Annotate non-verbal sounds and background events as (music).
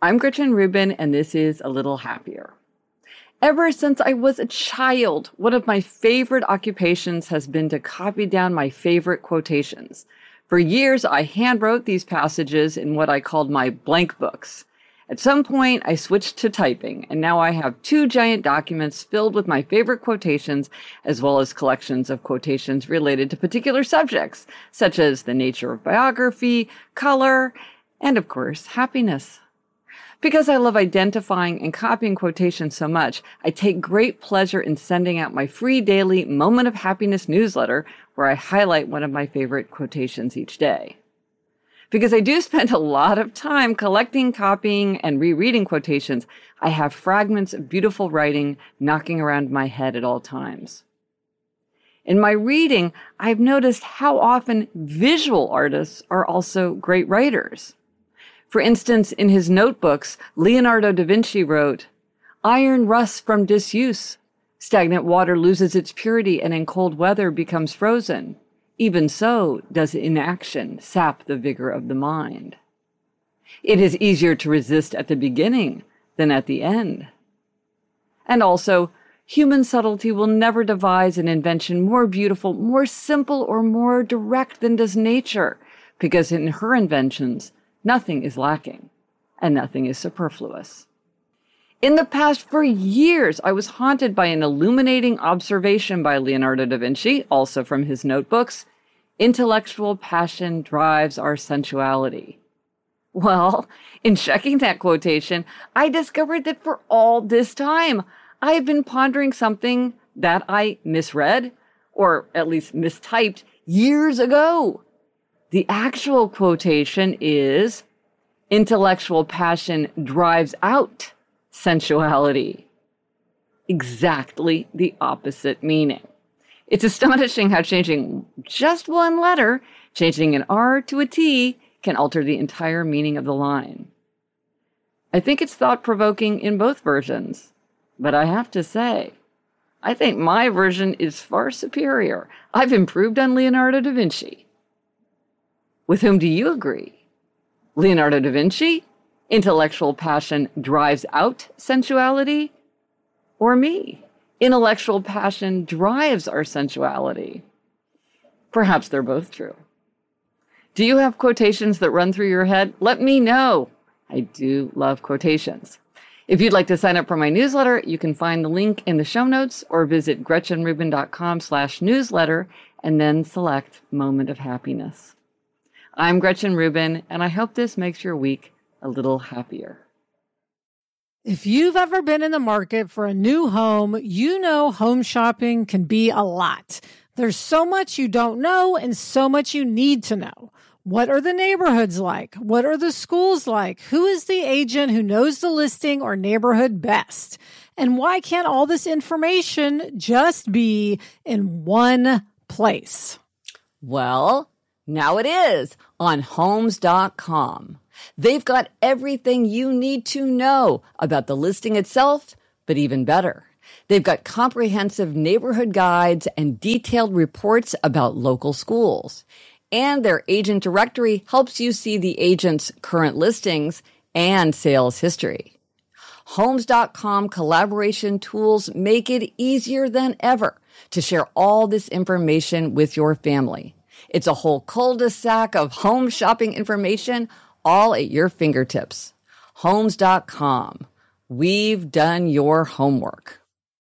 I'm Gretchen Rubin, and this is A Little Happier. Ever since I was a child, one of my favorite occupations has been to copy down my favorite quotations. For years, I handwrote these passages in what I called my blank books. At some point, I switched to typing, and now I have two giant documents filled with my favorite quotations, as well as collections of quotations related to particular subjects, such as the nature of biography, color, and of course, happiness. Because I love identifying and copying quotations so much, I take great pleasure in sending out my free daily Moment of Happiness newsletter where I highlight one of my favorite quotations each day. Because I do spend (laughs) a lot of time collecting, copying, and rereading quotations, I have fragments of beautiful writing knocking around my head at all times. In my reading, I've noticed how often visual artists are also great writers. For instance, in his notebooks, Leonardo da Vinci wrote, Iron rusts from disuse. Stagnant water loses its purity and in cold weather becomes frozen. Even so does inaction sap the vigor of the mind. It is easier to resist at the beginning than at the end. And also, human subtlety will never devise an invention more beautiful, more simple, or more direct than does nature, because in her inventions, Nothing is lacking, and nothing is superfluous. In the past, for years, I was haunted by an illuminating observation by Leonardo da Vinci, also from his notebooks intellectual passion drives our sensuality. Well, in checking that quotation, I discovered that for all this time, I have been pondering something that I misread, or at least mistyped, years ago. The actual quotation is intellectual passion drives out sensuality. Exactly the opposite meaning. It's astonishing how changing just one letter, changing an R to a T, can alter the entire meaning of the line. I think it's thought provoking in both versions, but I have to say, I think my version is far superior. I've improved on Leonardo da Vinci. With whom do you agree? Leonardo da Vinci? Intellectual passion drives out sensuality? Or me? Intellectual passion drives our sensuality? Perhaps they're both true. Do you have quotations that run through your head? Let me know. I do love quotations. If you'd like to sign up for my newsletter, you can find the link in the show notes or visit gretchenrubin.com slash newsletter and then select Moment of Happiness. I'm Gretchen Rubin, and I hope this makes your week a little happier. If you've ever been in the market for a new home, you know home shopping can be a lot. There's so much you don't know and so much you need to know. What are the neighborhoods like? What are the schools like? Who is the agent who knows the listing or neighborhood best? And why can't all this information just be in one place? Well, Now it is on homes.com. They've got everything you need to know about the listing itself, but even better. They've got comprehensive neighborhood guides and detailed reports about local schools. And their agent directory helps you see the agent's current listings and sales history. Homes.com collaboration tools make it easier than ever to share all this information with your family. It's a whole cul-de-sac of home shopping information all at your fingertips. Homes.com. We've done your homework.